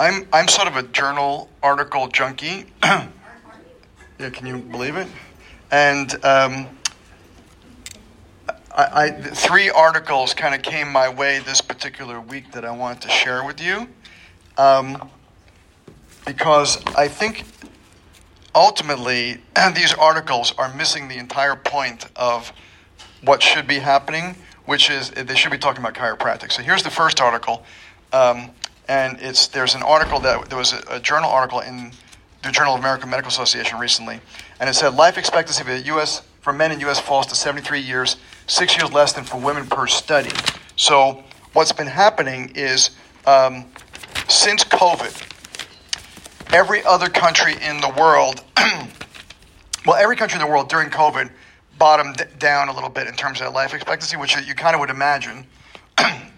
I'm I'm sort of a journal article junkie. yeah, can you believe it? And um, I, I three articles kind of came my way this particular week that I wanted to share with you, um, because I think ultimately these articles are missing the entire point of what should be happening, which is they should be talking about chiropractic. So here's the first article. Um, and it's there's an article that there was a, a, journal article in the Journal of American Medical Association recently, and it said life expectancy for U.S. for men in the U.S. falls to 73 years, six years less than for women per study. So what's been happening is um, since COVID, every other country in the world, well, every country in the world during COVID bottomed down a little bit in terms of life expectancy, which you kind of would imagine.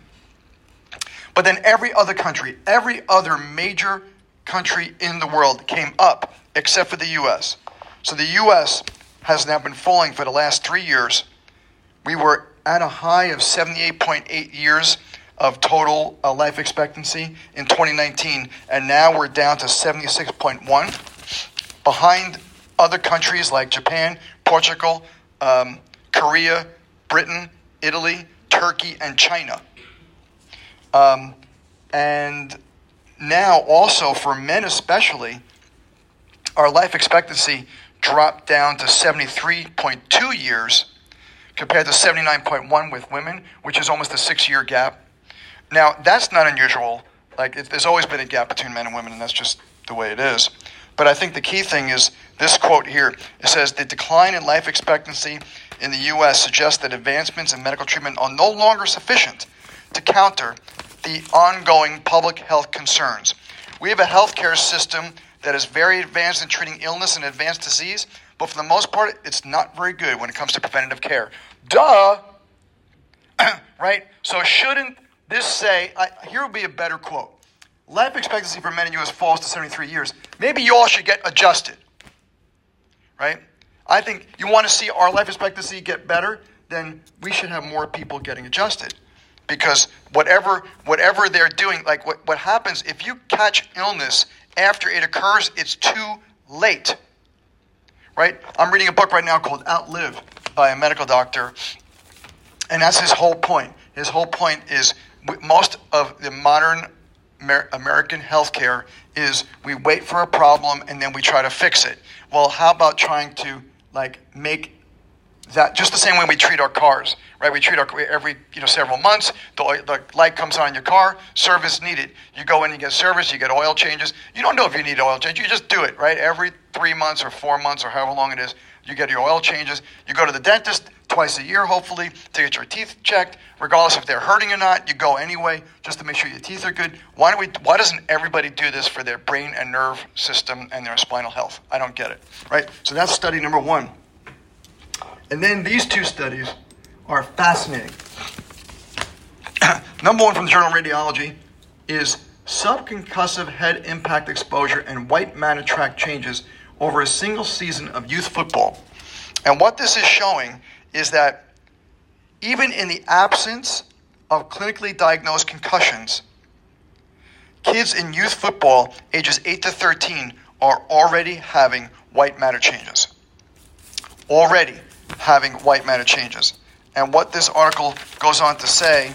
But then every other country, every other major country in the world came up except for the US. So the US has now been falling for the last three years. We were at a high of 78.8 years of total uh, life expectancy in 2019, and now we're down to 76.1, behind other countries like Japan, Portugal, um, Korea, Britain, Italy, Turkey, and China. Um, and now, also for men especially, our life expectancy dropped down to 73.2 years compared to 79.1 with women, which is almost a six year gap. Now, that's not unusual. Like, it, there's always been a gap between men and women, and that's just the way it is. But I think the key thing is this quote here. It says the decline in life expectancy in the U.S. suggests that advancements in medical treatment are no longer sufficient to counter the ongoing public health concerns. We have a healthcare system that is very advanced in treating illness and advanced disease, but for the most part, it's not very good when it comes to preventative care. Duh! right? So, shouldn't this say, I, here would be a better quote Life expectancy for men in the U.S. falls to 73 years. Maybe you all should get adjusted. Right? I think you want to see our life expectancy get better, then we should have more people getting adjusted because whatever whatever they're doing like what, what happens if you catch illness after it occurs it's too late. Right? I'm reading a book right now called outlive by a medical doctor and that's his whole point. His whole point is most of the modern american healthcare is we wait for a problem and then we try to fix it. Well how about trying to like make that just the same way we treat our cars, right? We treat our every you know several months. The, the light comes on in your car, service needed. You go in and get service, you get oil changes. You don't know if you need oil change, you just do it, right? Every three months or four months or however long it is, you get your oil changes. You go to the dentist twice a year, hopefully, to get your teeth checked, regardless if they're hurting or not. You go anyway, just to make sure your teeth are good. Why don't we? Why doesn't everybody do this for their brain and nerve system and their spinal health? I don't get it, right? So that's study number one. And then these two studies are fascinating. Number one from the Journal of Radiology is subconcussive head impact exposure and white matter tract changes over a single season of youth football. And what this is showing is that even in the absence of clinically diagnosed concussions, kids in youth football ages 8 to 13 are already having white matter changes. Already having white matter changes. And what this article goes on to say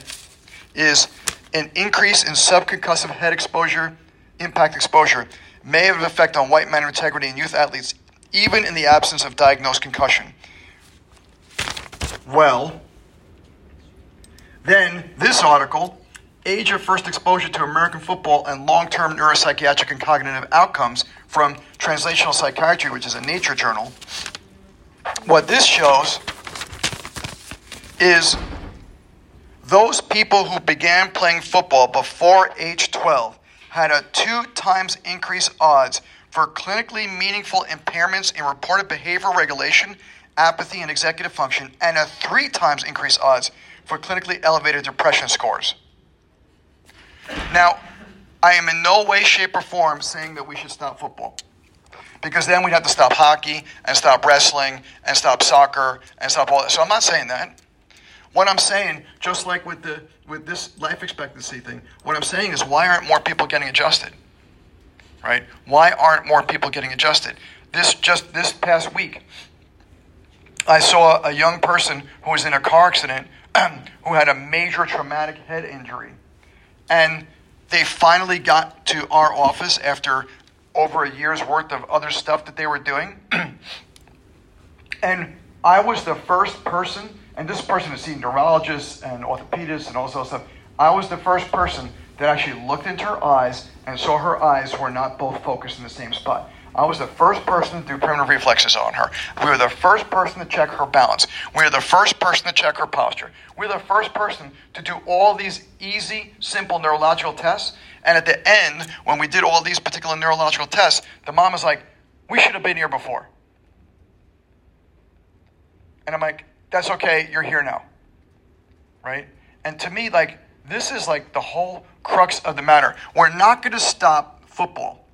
is an increase in subconcussive head exposure, impact exposure, may have an effect on white matter integrity in youth athletes, even in the absence of diagnosed concussion. Well, then this article, Age of First Exposure to American Football and Long Term Neuropsychiatric and Cognitive Outcomes from Translational Psychiatry, which is a Nature journal, what this shows is those people who began playing football before age 12 had a two times increase odds for clinically meaningful impairments in reported behavioral regulation, apathy, and executive function, and a three times increase odds for clinically elevated depression scores. Now, I am in no way, shape, or form saying that we should stop football because then we'd have to stop hockey and stop wrestling and stop soccer and stop all that. So I'm not saying that. What I'm saying, just like with the with this life expectancy thing, what I'm saying is why aren't more people getting adjusted? right? Why aren't more people getting adjusted? This just this past week, I saw a young person who was in a car accident who had a major traumatic head injury. And they finally got to our office after over a year's worth of other stuff that they were doing. and I was the first person, and this person has seen neurologists and orthopedists and all sorts of stuff. I was the first person that actually looked into her eyes and saw her eyes were not both focused in the same spot. I was the first person to do primitive reflexes on her. We were the first person to check her balance. We were the first person to check her posture. We were the first person to do all these easy, simple neurological tests. And at the end, when we did all these particular neurological tests, the mom was like, We should have been here before. And I'm like, That's okay, you're here now. Right? And to me, like, this is like the whole crux of the matter. We're not going to stop football.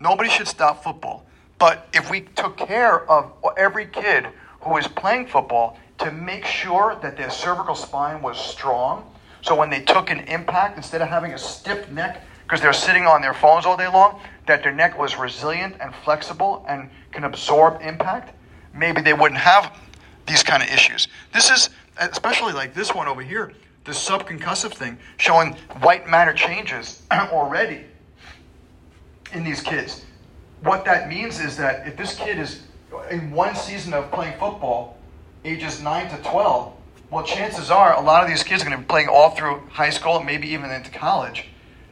Nobody should stop football. But if we took care of every kid who is playing football to make sure that their cervical spine was strong, so when they took an impact, instead of having a stiff neck because they're sitting on their phones all day long, that their neck was resilient and flexible and can absorb impact, maybe they wouldn't have these kind of issues. This is, especially like this one over here, the subconcussive thing, showing white matter changes already in these kids. What that means is that if this kid is in one season of playing football, ages 9 to 12, well, chances are a lot of these kids are going to be playing all through high school, and maybe even into college.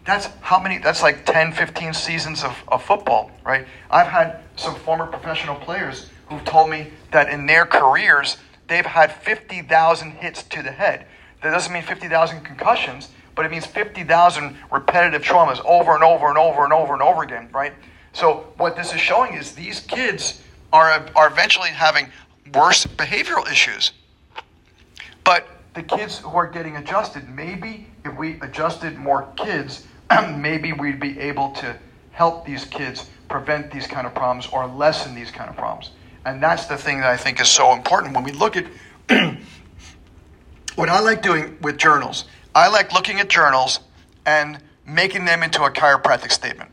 That's how many, that's like 10, 15 seasons of, of football, right? I've had some former professional players who've told me that in their careers, they've had 50,000 hits to the head. That doesn't mean 50,000 concussions, but it means 50,000 repetitive traumas over and over and over and over and over again, right? So what this is showing is these kids are, are eventually having worse behavioral issues. But the kids who are getting adjusted, maybe if we adjusted more kids, maybe we'd be able to help these kids prevent these kind of problems or lessen these kind of problems. And that's the thing that I think is so important when we look at what I like doing with journals I like looking at journals and making them into a chiropractic statement.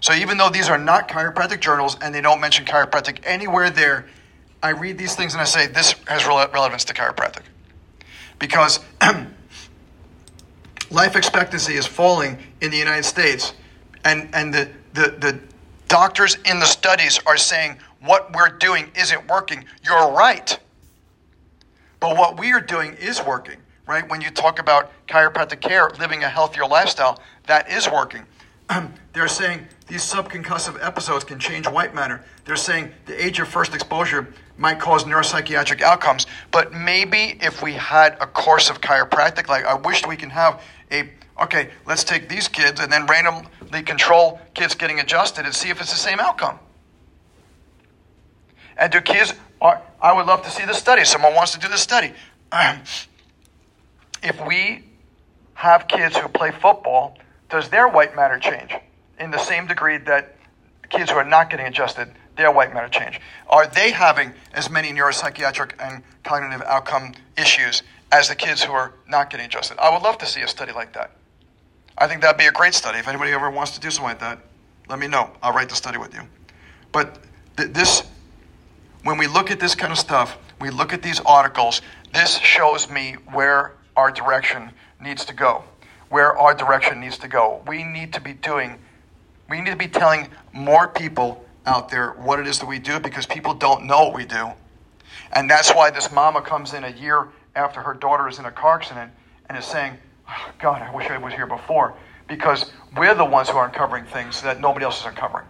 So even though these are not chiropractic journals and they don't mention chiropractic anywhere there, I read these things and I say this has relevance to chiropractic. Because life expectancy is falling in the United States and, and the, the, the doctors in the studies are saying what we're doing isn't working. You're right. But what we are doing is working right? When you talk about chiropractic care, living a healthier lifestyle, that is working. They're saying these subconcussive episodes can change white matter. They're saying the age of first exposure might cause neuropsychiatric outcomes. But maybe if we had a course of chiropractic, like I wish we can have a, okay, let's take these kids and then randomly control kids getting adjusted and see if it's the same outcome. And do kids, I would love to see the study. Someone wants to do the study. Um, if we have kids who play football, does their white matter change in the same degree that kids who are not getting adjusted, their white matter change? Are they having as many neuropsychiatric and cognitive outcome issues as the kids who are not getting adjusted? I would love to see a study like that. I think that'd be a great study. If anybody ever wants to do something like that, let me know. I'll write the study with you. But th- this, when we look at this kind of stuff, we look at these articles, this shows me where our direction needs to go, where our direction needs to go. We need to be doing, we need to be telling more people out there what it is that we do because people don't know what we do. And that's why this mama comes in a year after her daughter is in a car accident and is saying, oh, God, I wish I was here before. Because we're the ones who are uncovering things that nobody else is uncovering.